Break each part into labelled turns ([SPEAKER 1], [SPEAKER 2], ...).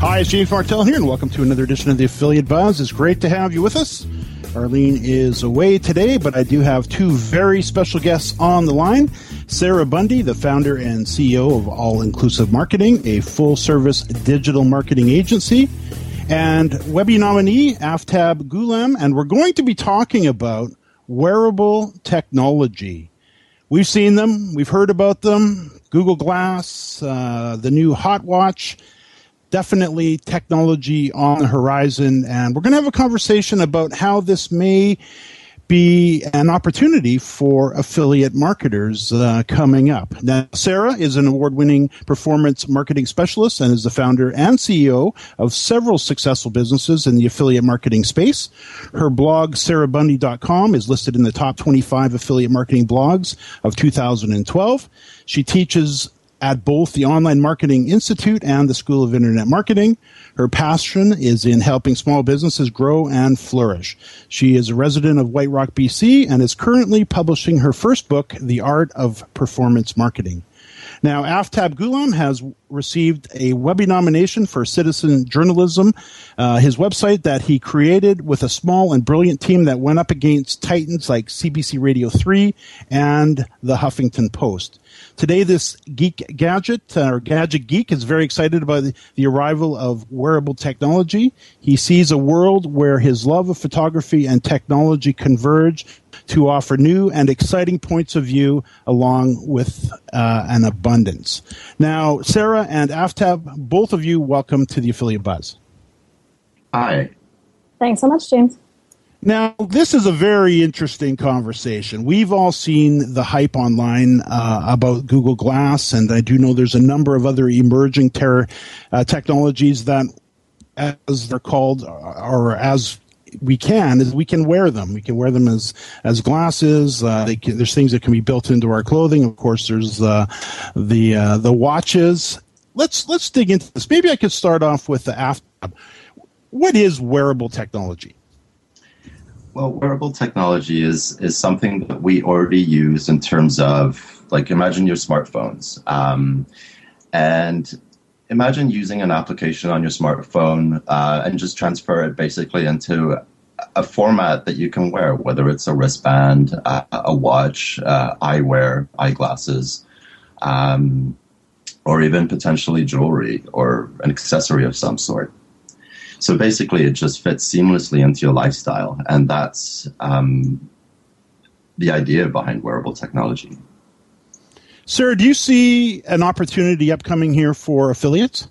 [SPEAKER 1] Hi, it's James Martell here, and welcome to another edition of the Affiliate Buzz. It's great to have you with us. Arlene is away today, but I do have two very special guests on the line. Sarah Bundy, the founder and CEO of All Inclusive Marketing, a full service digital marketing agency, and Webby nominee Aftab Ghulam, and we're going to be talking about wearable technology. We've seen them, we've heard about them Google Glass, uh, the new Hot Watch definitely technology on the horizon. And we're going to have a conversation about how this may be an opportunity for affiliate marketers uh, coming up. Now, Sarah is an award winning performance marketing specialist and is the founder and CEO of several successful businesses in the affiliate marketing space. Her blog, sarahbundy.com, is listed in the top 25 affiliate marketing blogs of 2012. She teaches at both the Online Marketing Institute and the School of Internet Marketing. Her passion is in helping small businesses grow and flourish. She is a resident of White Rock, BC, and is currently publishing her first book, The Art of Performance Marketing. Now, Aftab Gulam has received a Webby nomination for citizen journalism. Uh, his website that he created with a small and brilliant team that went up against titans like CBC Radio 3 and the Huffington Post. Today, this geek gadget uh, or gadget geek is very excited about the, the arrival of wearable technology. He sees a world where his love of photography and technology converge to offer new and exciting points of view along with uh, an abundance. Now, Sarah and Aftab, both of you, welcome to the Affiliate Buzz.
[SPEAKER 2] Hi.
[SPEAKER 3] Thanks so much, James.
[SPEAKER 1] Now, this is a very interesting conversation. We've all seen the hype online uh, about Google Glass, and I do know there's a number of other emerging ter- uh, technologies that, as they're called, or as we can is we can wear them. We can wear them as as glasses. Uh, can, there's things that can be built into our clothing. Of course, there's uh, the uh, the watches. Let's let's dig into this. Maybe I could start off with the Aftab. What is wearable technology?
[SPEAKER 2] Well, wearable technology is is something that we already use in terms of like imagine your smartphones, um, and imagine using an application on your smartphone uh, and just transfer it basically into a format that you can wear, whether it's a wristband, a watch, uh, eyewear, eyeglasses, um, or even potentially jewelry or an accessory of some sort. So basically, it just fits seamlessly into your lifestyle, and that's um, the idea behind wearable technology.
[SPEAKER 1] Sarah, do you see an opportunity upcoming here for affiliates?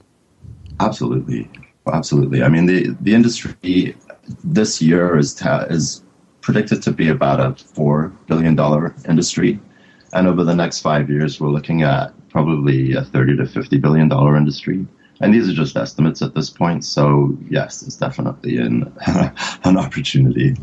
[SPEAKER 2] Absolutely, absolutely. I mean, the the industry this year is ta- is predicted to be about a four billion dollar industry, and over the next five years, we're looking at probably a thirty to fifty billion dollar industry and these are just estimates at this point. So yes, it's definitely an an opportunity.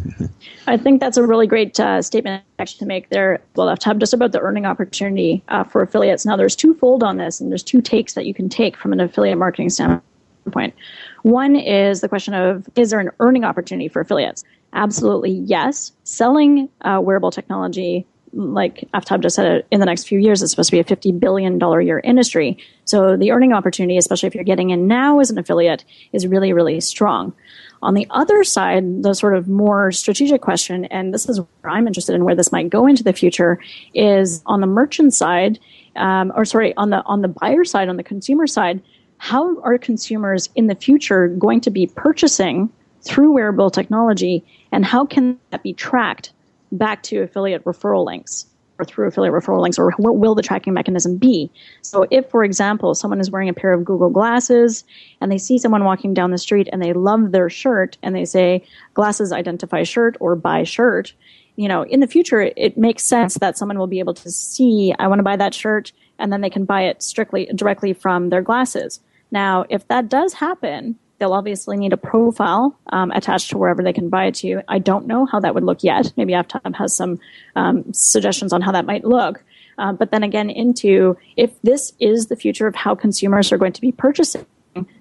[SPEAKER 3] I think that's a really great uh, statement actually to make there. Well, have just about the earning opportunity uh, for affiliates. Now, there's twofold on this, and there's two takes that you can take from an affiliate marketing standpoint. One is the question of is there an earning opportunity for affiliates? Absolutely, yes. Selling uh, wearable technology, like Aftab just said, in the next few years it's supposed to be a $50 billion year industry. So the earning opportunity, especially if you're getting in now as an affiliate, is really, really strong. On the other side, the sort of more strategic question, and this is where I'm interested in where this might go into the future, is on the merchant side, um, or sorry, on the on the buyer side, on the consumer side, how are consumers in the future going to be purchasing through wearable technology, and how can that be tracked back to affiliate referral links? or through affiliate referral links, or what will the tracking mechanism be? So, if, for example, someone is wearing a pair of Google glasses and they see someone walking down the street and they love their shirt and they say, glasses identify shirt or buy shirt, you know, in the future, it makes sense that someone will be able to see, I want to buy that shirt, and then they can buy it strictly directly from their glasses. Now, if that does happen, They'll obviously need a profile um, attached to wherever they can buy it to. You. I don't know how that would look yet. Maybe Aftab has some um, suggestions on how that might look. Uh, but then again, into if this is the future of how consumers are going to be purchasing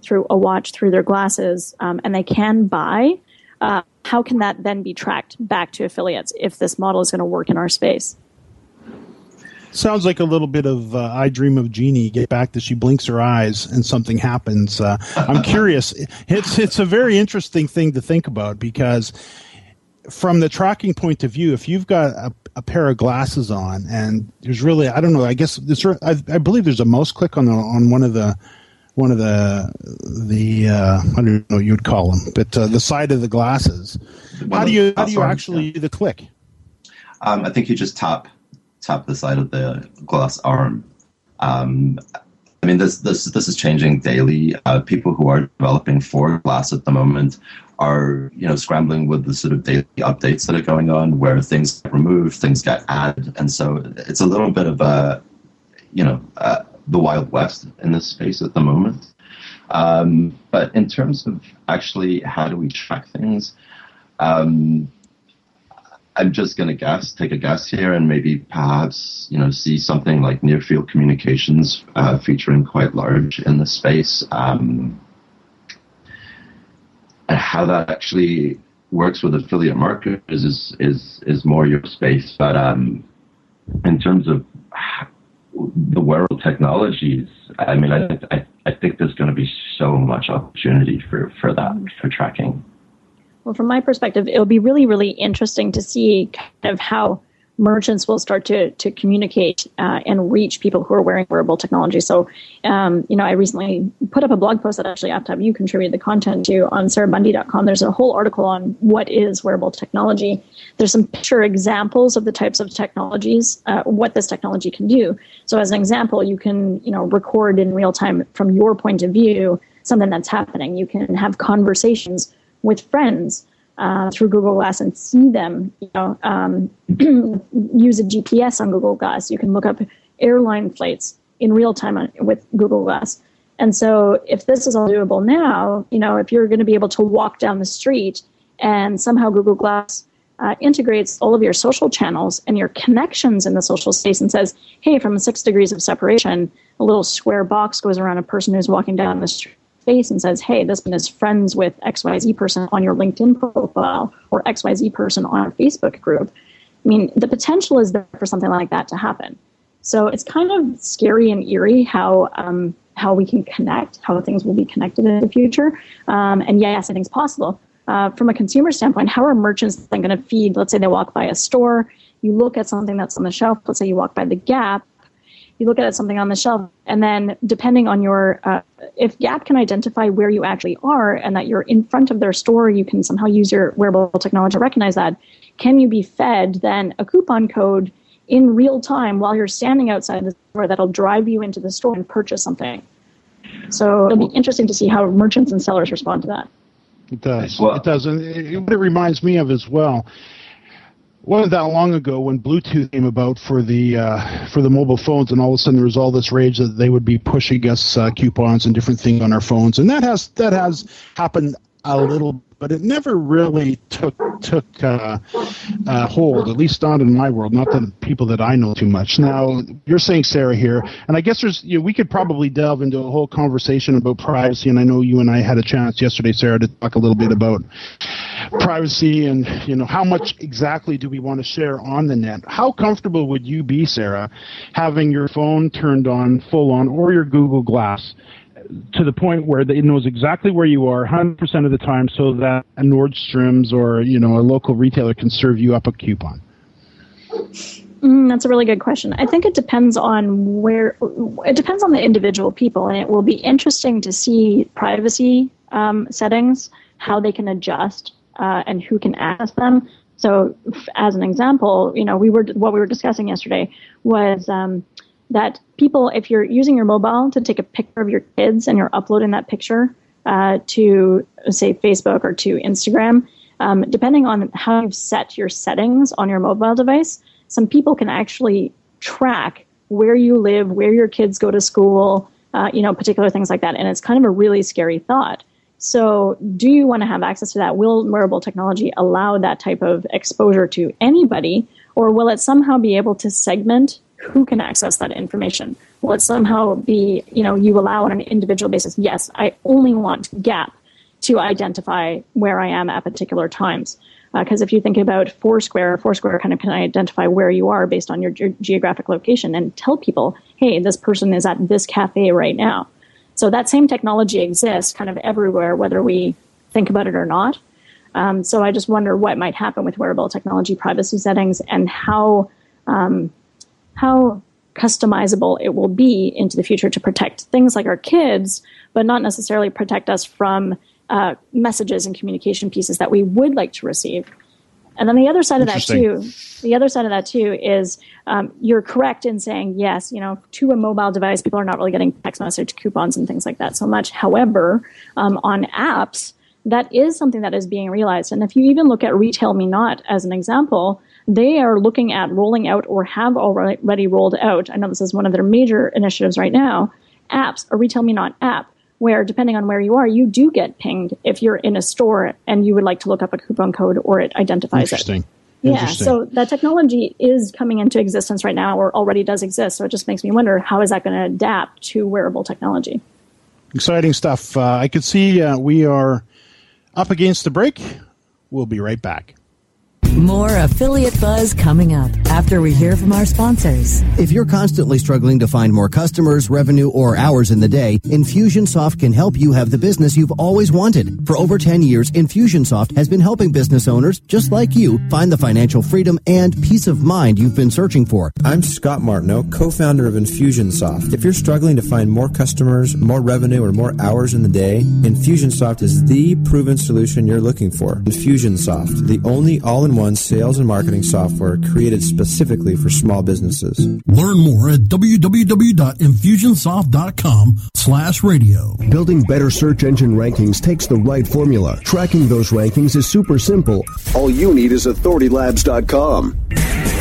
[SPEAKER 3] through a watch, through their glasses, um, and they can buy, uh, how can that then be tracked back to affiliates if this model is going to work in our space?
[SPEAKER 1] Sounds like a little bit of uh, I Dream of Jeannie. Get back that she blinks her eyes and something happens. Uh, I'm curious. It's it's a very interesting thing to think about because from the tracking point of view, if you've got a, a pair of glasses on and there's really I don't know I guess there's I, I believe there's a mouse click on the on one of the one of the the uh, I don't know what you'd call them, but uh, the side of the glasses. How do you how do you actually do the click?
[SPEAKER 2] Um, I think you just tap tap the side of the glass arm. Um, I mean, this this this is changing daily. Uh, people who are developing for glass at the moment are you know scrambling with the sort of daily updates that are going on, where things get removed, things get added, and so it's a little bit of a you know uh, the wild west in this space at the moment. Um, but in terms of actually how do we track things, um, I'm just going to guess, take a guess here, and maybe perhaps you know see something like near field communications uh, featuring quite large in the space. Um, and how that actually works with affiliate marketers is is is more your space. But um, in terms of the wearable technologies, I mean, I, I, I think there's going to be so much opportunity for, for that, for tracking.
[SPEAKER 3] Well, from my perspective, it'll be really, really interesting to see kind of how merchants will start to to communicate uh, and reach people who are wearing wearable technology. So, um, you know, I recently put up a blog post that actually Aftab you contributed the content to on sarahbundy.com. There's a whole article on what is wearable technology. There's some picture examples of the types of technologies, uh, what this technology can do. So, as an example, you can you know record in real time from your point of view something that's happening. You can have conversations with friends uh, through Google Glass and see them. You know, um, use a GPS on Google Glass. You can look up airline flights in real time on, with Google Glass. And so, if this is all doable now, you know, if you're going to be able to walk down the street and somehow Google Glass uh, integrates all of your social channels and your connections in the social space and says, hey, from six degrees of separation, a little square box goes around a person who's walking down the street face and says, hey, this person is friends with XYZ person on your LinkedIn profile or XYZ person on a Facebook group. I mean, the potential is there for something like that to happen. So it's kind of scary and eerie how um, how we can connect, how things will be connected in the future. Um, and yes, I think it's possible. Uh, from a consumer standpoint, how are merchants then going to feed? Let's say they walk by a store, you look at something that's on the shelf. Let's say you walk by the Gap, you look at something on the shelf, and then depending on your, uh, if Gap can identify where you actually are and that you're in front of their store, you can somehow use your wearable technology to recognize that. Can you be fed then a coupon code in real time while you're standing outside the store that'll drive you into the store and purchase something? So it'll be interesting to see how merchants and sellers respond to that.
[SPEAKER 1] It does. Well, it does. And it, what it reminds me of as well wasn't that long ago when Bluetooth came about for the uh, for the mobile phones, and all of a sudden there was all this rage that they would be pushing us uh, coupons and different things on our phones, and that has that has happened a little but it never really took took uh, uh, hold. At least not in my world, not the people that I know too much. Now you're saying Sarah here, and I guess there's you know, we could probably delve into a whole conversation about privacy. And I know you and I had a chance yesterday, Sarah, to talk a little bit about privacy and you know how much exactly do we want to share on the net. How comfortable would you be, Sarah, having your phone turned on full on or your Google Glass? To the point where it knows exactly where you are 100% of the time so that a Nordstrom's or, you know, a local retailer can serve you up a coupon?
[SPEAKER 3] Mm, that's a really good question. I think it depends on where, it depends on the individual people, and it will be interesting to see privacy um, settings, how they can adjust, uh, and who can access them. So, as an example, you know, we were what we were discussing yesterday was um, that people, if you're using your mobile to take a picture of your kids and you're uploading that picture uh, to, say, Facebook or to Instagram, um, depending on how you've set your settings on your mobile device, some people can actually track where you live, where your kids go to school, uh, you know, particular things like that. And it's kind of a really scary thought. So, do you want to have access to that? Will wearable technology allow that type of exposure to anybody, or will it somehow be able to segment who can access that information? Will it somehow be, you know, you allow on an individual basis? Yes, I only want Gap to identify where I am at particular times. Because uh, if you think about Foursquare, Foursquare kind of can identify where you are based on your, geographic location and tell people, hey, this person is at this cafe right now. So that same technology exists kind of everywhere, whether we think about it or not. Um, so I just wonder what might happen with wearable technology privacy settings and how um, how customizable it will be into the future to protect things like our kids, but not necessarily protect us from uh, messages and communication pieces that we would like to receive. And then the other side of that too, the other side of that too is um, you're correct in saying yes, you know, to a mobile device, people are not really getting text message coupons and things like that so much. However, um, on apps, that is something that is being realized. And if you even look at Retail Me Not as an example, they are looking at rolling out or have already rolled out. I know this is one of their major initiatives right now. Apps, a Retail Me Not app, where depending on where you are, you do get pinged if you're in a store and you would like to look up a coupon code or it identifies
[SPEAKER 1] Interesting.
[SPEAKER 3] it. Yeah, so that technology is coming into existence right now or already does exist. So it just makes me wonder how is that going to adapt to wearable technology?
[SPEAKER 1] Exciting stuff. Uh, I could see uh, we are up against the break. We'll be right back.
[SPEAKER 4] More affiliate buzz coming up after we hear from our sponsors.
[SPEAKER 5] If you're constantly struggling to find more customers, revenue, or hours in the day, Infusionsoft can help you have the business you've always wanted. For over 10 years, Infusionsoft has been helping business owners just like you find the financial freedom and peace of mind you've been searching for.
[SPEAKER 6] I'm Scott Martineau, co-founder of Infusionsoft. If you're struggling to find more customers, more revenue, or more hours in the day, Infusionsoft is the proven solution you're looking for. Infusionsoft, the only all-in-one one sales and marketing software created specifically for small businesses.
[SPEAKER 7] Learn more at www.infusionsoft.com slash radio.
[SPEAKER 8] Building better search engine rankings takes the right formula. Tracking those rankings is super simple. All you need is authoritylabs.com.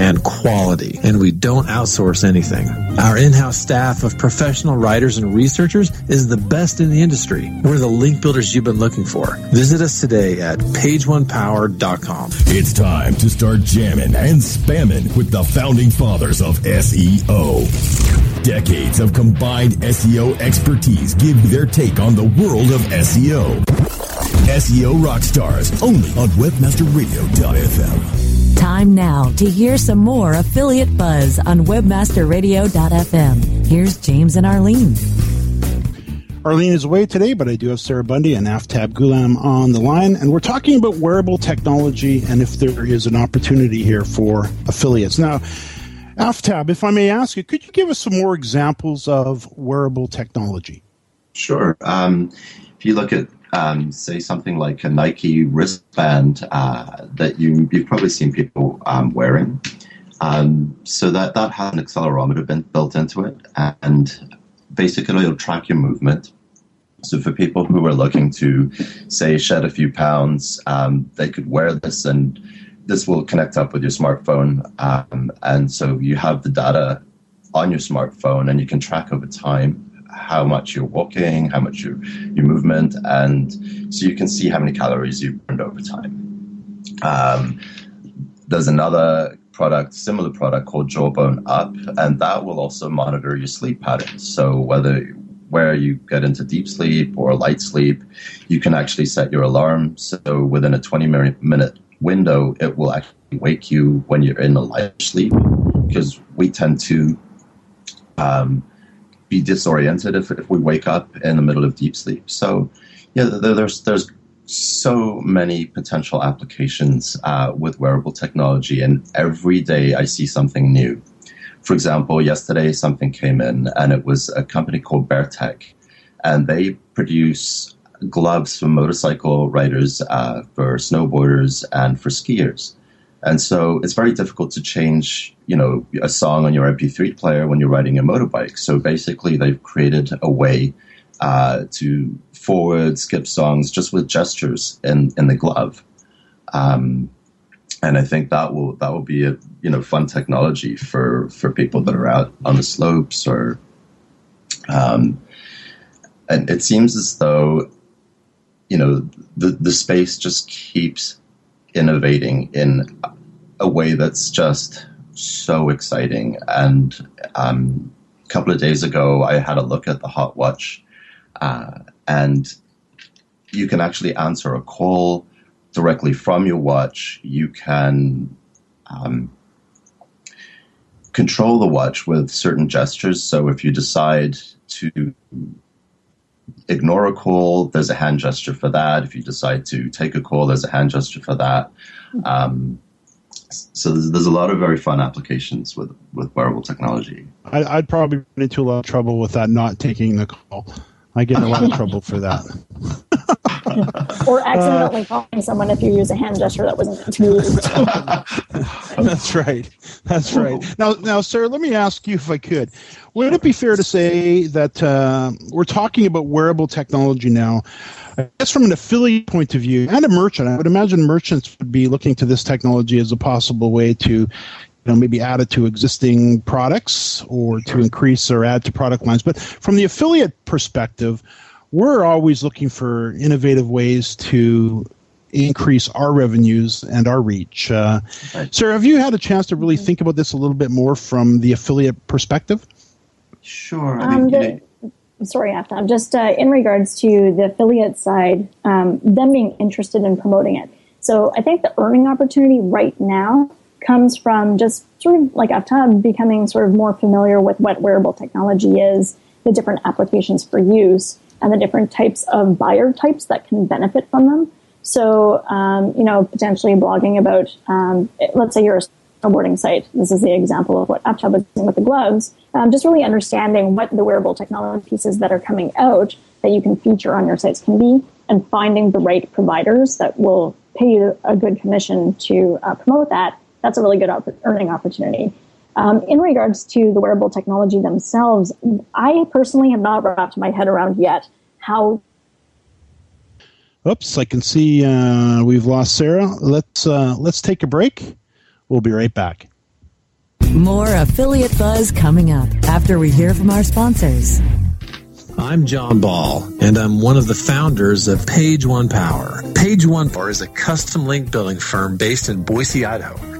[SPEAKER 9] and quality, and we don't outsource anything. Our in house staff of professional writers and researchers is the best in the industry. We're the link builders you've been looking for. Visit us today at pageonepower.com.
[SPEAKER 7] It's time to start jamming and spamming with the founding fathers of SEO. Decades of combined SEO expertise give their take on the world of SEO. SEO Rockstars, only on WebmasterRadio.fm.
[SPEAKER 4] Time now to hear some more affiliate buzz on WebmasterRadio.fm. Here's James and Arlene.
[SPEAKER 1] Arlene is away today, but I do have Sarah Bundy and Aftab Gulam on the line, and we're talking about wearable technology and if there is an opportunity here for affiliates. Now, Aftab, if I may ask you, could you give us some more examples of wearable technology?
[SPEAKER 2] Sure. Um, if you look at, um, say, something like a Nike wristband uh, that you, you've probably seen people um, wearing. Um, so that, that has an accelerometer built into it, and basically it'll track your movement. So for people who are looking to, say, shed a few pounds, um, they could wear this, and this will connect up with your smartphone, um, and so you have the data on your smartphone, and you can track over time how much you're walking, how much your your movement, and so you can see how many calories you've burned over time. Um, there's another product, similar product called Jawbone Up, and that will also monitor your sleep patterns. So whether where you get into deep sleep or light sleep, you can actually set your alarm. So within a 20 minute window, it will actually wake you when you're in a light sleep because we tend to um, be disoriented if, if we wake up in the middle of deep sleep. So yeah, there's there's so many potential applications uh, with wearable technology, and every day I see something new. For example, yesterday something came in, and it was a company called BearTek, and they produce gloves for motorcycle riders, uh, for snowboarders, and for skiers. And so it's very difficult to change, you know, a song on your MP3 player when you're riding a motorbike. So basically, they've created a way uh, to forward, skip songs just with gestures in, in the glove. Um, and I think that will that will be a you know fun technology for for people that are out on the slopes or. Um, and it seems as though, you know, the the space just keeps innovating in a way that's just so exciting. And um, a couple of days ago, I had a look at the Hot Watch uh, and you can actually answer a call directly from your watch. You can um, control the watch with certain gestures. So if you decide to ignore a call, there's a hand gesture for that. If you decide to take a call, there's a hand gesture for that. Um, so there's, there's, a lot of very fun applications with, with wearable technology.
[SPEAKER 1] I, would probably run into a lot of trouble with that not taking the call. I get in a lot of trouble for that.
[SPEAKER 3] or accidentally uh, calling someone if you use a hand gesture that wasn't too.
[SPEAKER 1] That's right. That's right. Now, now, Sarah, let me ask you if I could. Would it be fair to say that uh, we're talking about wearable technology now? I guess from an affiliate point of view and a merchant, I would imagine merchants would be looking to this technology as a possible way to know, maybe add it to existing products or to increase or add to product lines. But from the affiliate perspective, we're always looking for innovative ways to increase our revenues and our reach. Uh, right. Sarah, have you had a chance to really think about this a little bit more from the affiliate perspective?
[SPEAKER 2] Sure.
[SPEAKER 3] I mean, um, the, sorry, Aftab. Just uh, in regards to the affiliate side, um, them being interested in promoting it. So I think the earning opportunity right now comes from just sort of like Aftab becoming sort of more familiar with what wearable technology is, the different applications for use, and the different types of buyer types that can benefit from them. So, um, you know, potentially blogging about, um, let's say you're a snowboarding site. This is the example of what Aftab was doing with the gloves. Um, just really understanding what the wearable technology pieces that are coming out that you can feature on your sites can be, and finding the right providers that will pay you a good commission to uh, promote that that's a really good op- earning opportunity. Um, in regards to the wearable technology themselves, I personally have not wrapped my head around yet how.
[SPEAKER 1] Oops, I can see uh, we've lost Sarah. Let's uh, let's take a break. We'll be right back.
[SPEAKER 4] More affiliate buzz coming up after we hear from our sponsors.
[SPEAKER 9] I'm John Ball, and I'm one of the founders of Page One Power. Page One Power is a custom link building firm based in Boise, Idaho.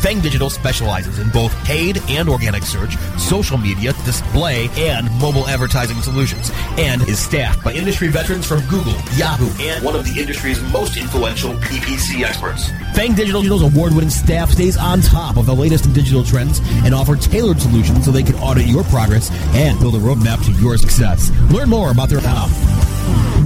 [SPEAKER 10] Fang Digital specializes in both paid and organic search, social media, display, and mobile advertising solutions, and is staffed by industry veterans from Google, Yahoo, and one of the industry's most influential PPC experts. Fang Digital's award-winning staff stays on top of the latest in digital trends and offer tailored solutions so they can audit your progress and build a roadmap to your success. Learn more about their app.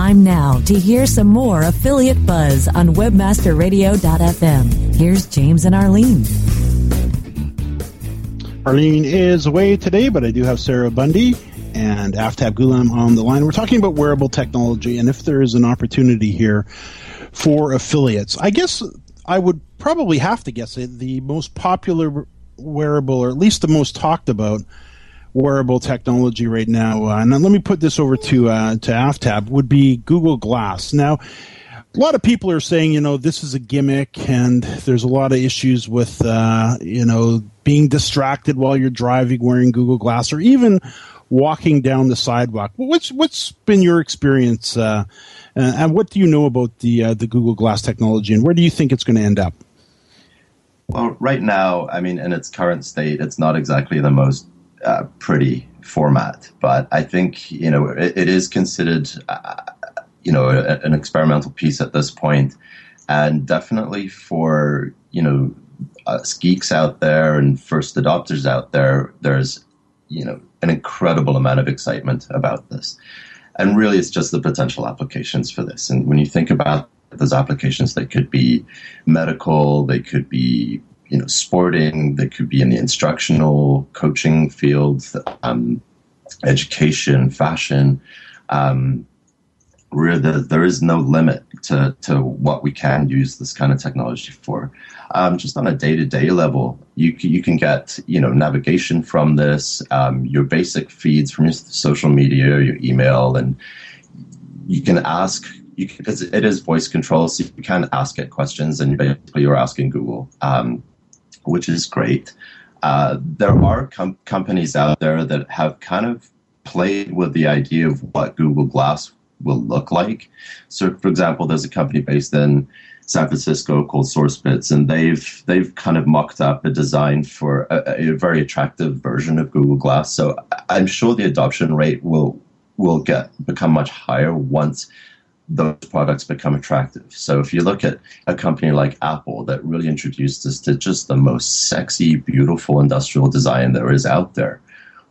[SPEAKER 4] Time now to hear some more affiliate buzz on webmasterradio.fm. Here's James and Arlene.
[SPEAKER 1] Arlene is away today, but I do have Sarah Bundy and Aftab Gulam on the line. We're talking about wearable technology and if there is an opportunity here for affiliates. I guess I would probably have to guess it. The most popular wearable, or at least the most talked about wearable technology right now, uh, and let me put this over to uh, to Aftab, would be Google Glass. Now, a lot of people are saying, you know, this is a gimmick, and there's a lot of issues with, uh, you know, being distracted while you're driving wearing Google Glass, or even walking down the sidewalk. What's what's been your experience, uh, and what do you know about the uh, the Google Glass technology, and where do you think it's going to end up?
[SPEAKER 2] Well, right now, I mean, in its current state, it's not exactly the most uh, pretty format, but I think you know it, it is considered uh, you know a, an experimental piece at this point, and definitely for you know us geeks out there and first adopters out there, there's you know an incredible amount of excitement about this, and really it's just the potential applications for this. And when you think about those applications, they could be medical, they could be you know, sporting. They could be in the instructional, coaching field, um, education, fashion. Um, really, there is no limit to, to what we can use this kind of technology for. Um, just on a day to day level, you you can get you know navigation from this, um, your basic feeds from your social media, your email, and you can ask because it is voice control, so you can ask it questions, and basically you're asking Google. Um, which is great. Uh, there are com- companies out there that have kind of played with the idea of what Google Glass will look like. So, for example, there's a company based in San Francisco called SourceBits, and they've they've kind of mocked up a design for a, a, very attractive version of Google Glass. So, I'm sure the adoption rate will will get become much higher once those products become attractive. So if you look at a company like Apple that really introduced us to just the most sexy, beautiful industrial design there is out there,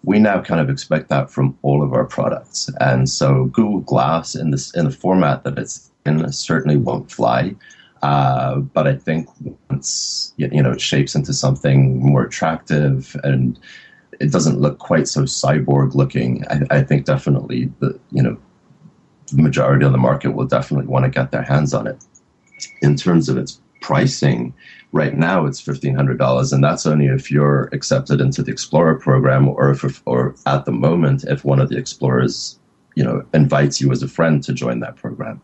[SPEAKER 2] we now kind of expect that from all of our products. And so Google Glass in this in the format that it's in certainly won't fly. Uh, but I think once you know it shapes into something more attractive and it doesn't look quite so cyborg looking, I, I think definitely the you know the majority of the market will definitely want to get their hands on it. In terms of its pricing, right now it's fifteen hundred dollars, and that's only if you're accepted into the Explorer program, or if, or at the moment, if one of the explorers, you know, invites you as a friend to join that program.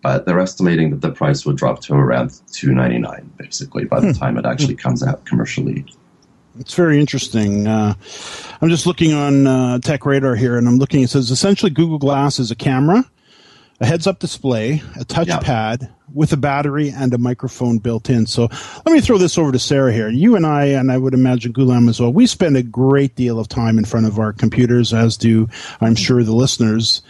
[SPEAKER 2] But they're estimating that the price will drop to around two ninety nine, basically, by the hmm. time it actually comes out commercially.
[SPEAKER 1] It's very interesting. Uh, I'm just looking on uh, Tech Radar here, and I'm looking. It says essentially Google Glass is a camera, a heads-up display, a touchpad yep. with a battery, and a microphone built in. So let me throw this over to Sarah here. You and I, and I would imagine Gulam as well. We spend a great deal of time in front of our computers, as do I'm sure the listeners.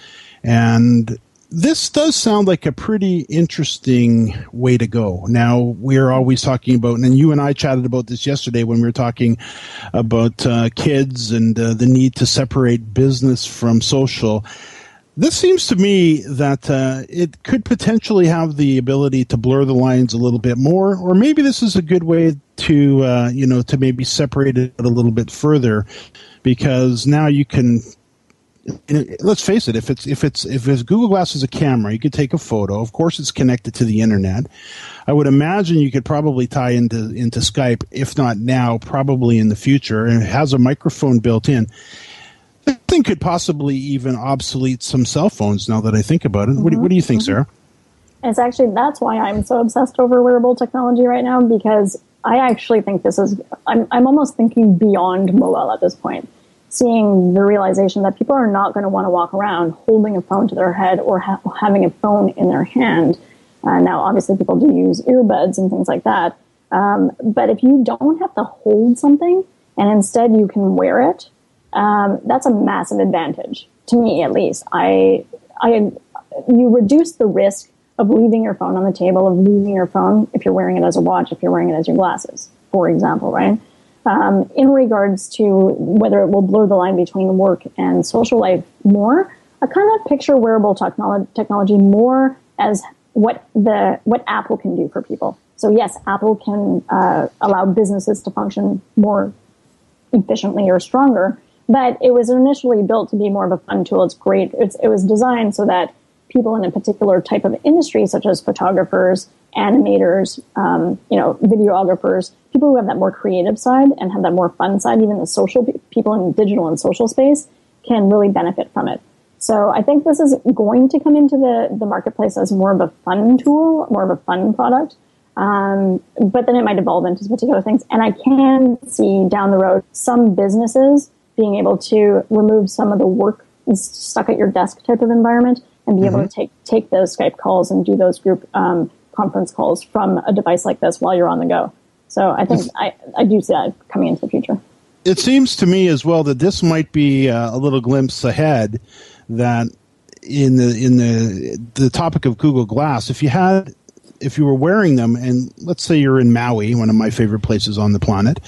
[SPEAKER 1] And this does sound like a pretty interesting way to go. Now, we're always talking about, and you and I chatted about this yesterday when we were talking about uh, kids and uh, the need to separate business from social. This seems to me that uh, it could potentially have the ability to blur the lines a little bit more, or maybe this is a good way to, uh, you know, to maybe separate it a little bit further, because now you can let's face it if it's if it's if it's google glass is a camera you could take a photo. Of course it's connected to the internet. I would imagine you could probably tie into into skype if not now probably in the future. And it has a microphone built in. I thing could possibly even obsolete some cell phones now that i think about it. Mm-hmm. what, what do you think mm-hmm. sarah?
[SPEAKER 3] It's actually that's why i'm so obsessed over wearable technology right now because i actually think this is i'm, I'm almost thinking beyond mobile at this point seeing the realization that people are not going to want to walk around holding a phone to their head or ha- having a phone in their hand. Uh, now, obviously, people do use earbuds and things like that. Um, but if you don't have to hold something and instead you can wear it, um, that's a massive advantage to me, at least. I, I, you reduce the risk of leaving your phone on the table, of losing your phone if you're wearing it as a watch, if you're wearing it as your glasses, for example, right? Um, in regards to whether it will blur the line between work and social life more. I kind of picture wearable technolo- technology more as what the what Apple can do for people. So yes, Apple can uh, allow businesses to function more efficiently or stronger, but it was initially built to be more of a fun tool. It's great. It's, it was designed so that people in a particular type of industry, such as photographers, animators, um, you know, videographers, people who have that more creative side and have that more fun side, even the social people in digital and social space can really benefit from it. So I think this is going to come into the, the marketplace as more of a fun tool, more of a fun product. Um, but then it might evolve into particular things. And I can see down the road some businesses being able to remove some of the work stuck at your desk type of environment and be mm-hmm. able to take take those Skype calls and do those group um, conference calls from a device like this while you're on the go. So I think I, I do see that coming into the future.
[SPEAKER 1] It seems to me as well that this might be uh, a little glimpse ahead that in the in the the topic of Google Glass, if you had if you were wearing them, and let's say you're in Maui, one of my favorite places on the planet,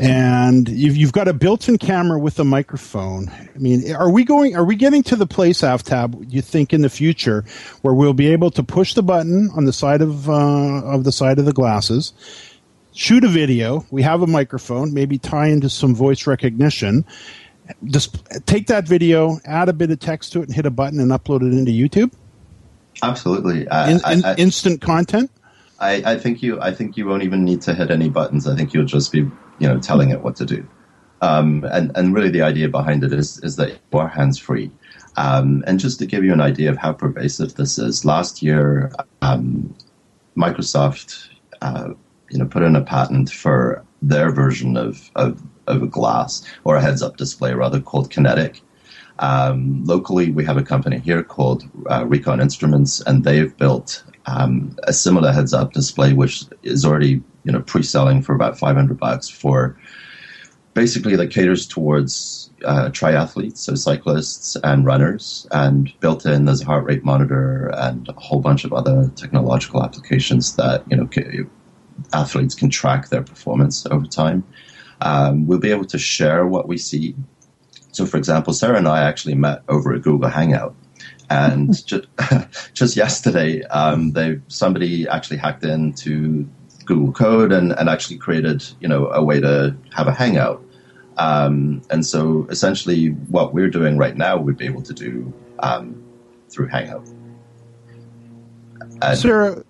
[SPEAKER 1] and you've, you've got a built-in camera with a microphone. I mean, are we going? Are we getting to the place, Aftab? You think in the future where we'll be able to push the button on the side of uh, of the side of the glasses, shoot a video. We have a microphone, maybe tie into some voice recognition. Just take that video, add a bit of text to it, and hit a button and upload it into YouTube.
[SPEAKER 2] Absolutely,
[SPEAKER 1] in, in, I, instant content.
[SPEAKER 2] I, I, think you. I think you won't even need to hit any buttons. I think you'll just be, you know, telling it what to do. Um, and and really, the idea behind it is is that you are hands free. Um, and just to give you an idea of how pervasive this is, last year, um, Microsoft, uh, you know, put in a patent for their version of, of of a glass or a heads up display, rather called Kinetic. Um, locally, we have a company here called uh, Recon Instruments, and they've built um, a similar heads-up display, which is already you know pre-selling for about 500 bucks for basically that caters towards uh, triathletes, so cyclists and runners, and built in there's a heart rate monitor and a whole bunch of other technological applications that you know athletes can track their performance over time. Um, we'll be able to share what we see so, for example, Sarah and I actually met over a Google Hangout. And just, just yesterday, um, they somebody actually hacked into Google Code and, and actually created, you know, a way to have a Hangout. Um, and so, essentially, what we're doing right now, we'd be able to do um, through Hangout.
[SPEAKER 1] And Sarah,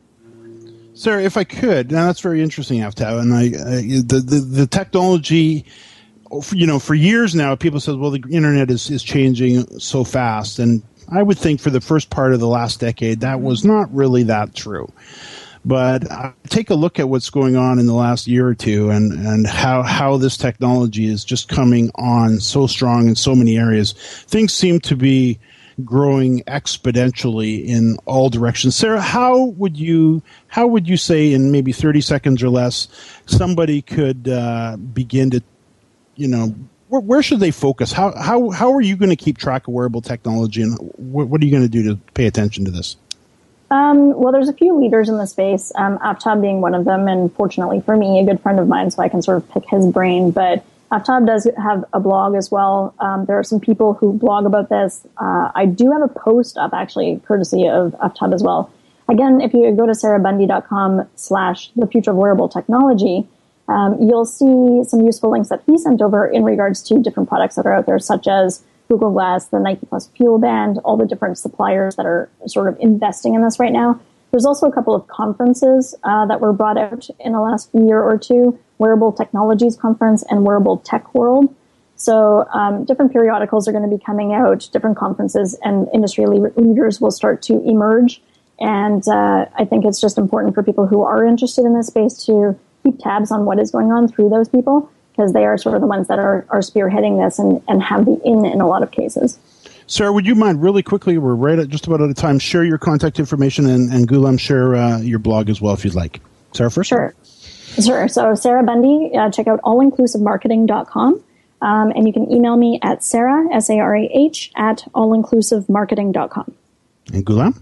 [SPEAKER 1] Sarah, if I could, now that's very interesting, Aftab, and I, I the, the the technology you know, for years now, people said, well, the internet is, is changing so fast. And I would think for the first part of the last decade, that was not really that true. But take a look at what's going on in the last year or two, and and how how this technology is just coming on so strong in so many areas. Things seem to be growing exponentially in all directions. Sarah, how would you how would you say in maybe thirty seconds or less somebody could uh, begin to, you know, where, where, should they focus? How how how are you going to keep track of wearable technology, and what, what are you going to do to pay attention to this?
[SPEAKER 3] Um, well, there's a few leaders in the space, um, Aftab being one of them, and fortunately for me, a good friend of mine, so I can sort of pick his brain. But Aftab does have a blog as well. Um, there are some people who blog about this. Uh, I do have a post up, actually, courtesy of Aftab as well. Again, if you go to sarahbundy.com slash the future of wearable technology, um, you'll see some useful links that he sent over in regards to different products that are out there, such as Google Glass, the Nike Plus Fuel Band, all the different suppliers that are sort of investing in this right now. There's also a couple of conferences uh, that were brought out in the last year or two Wearable Technologies Conference and Wearable Tech World. So um, different periodicals are going to be coming out, different conferences, and industry le- leaders will start to emerge. And uh, I think it's just important for people who are interested in this space to keep tabs on what is going on through those people because they are sort of the ones that are, are spearheading this and, and have the in in a lot of cases.
[SPEAKER 1] Sarah, would you mind really quickly? We're right at just about out of time. Share your contact information and, and Gulam share uh, your blog as well if you'd like. Sarah first.
[SPEAKER 3] Sure. Sure. So Sarah Bundy, uh, check out allinclusivemarketing.com. Um, and you can email me at sarah, S-A-R-A-H, at allinclusivemarketing.com.
[SPEAKER 1] And Gulam?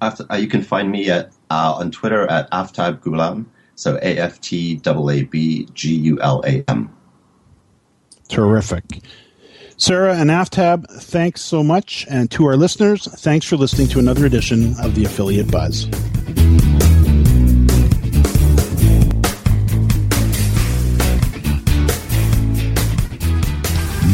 [SPEAKER 2] After, uh, you can find me at uh, on Twitter at Aftab Gulam. So A F T A A B G U L A M.
[SPEAKER 1] Terrific. Sarah and Aftab, thanks so much. And to our listeners, thanks for listening to another edition of the Affiliate Buzz.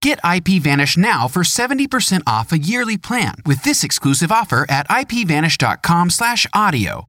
[SPEAKER 11] Get IPVanish now for 70% off a yearly plan with this exclusive offer at ipvanish.com/audio.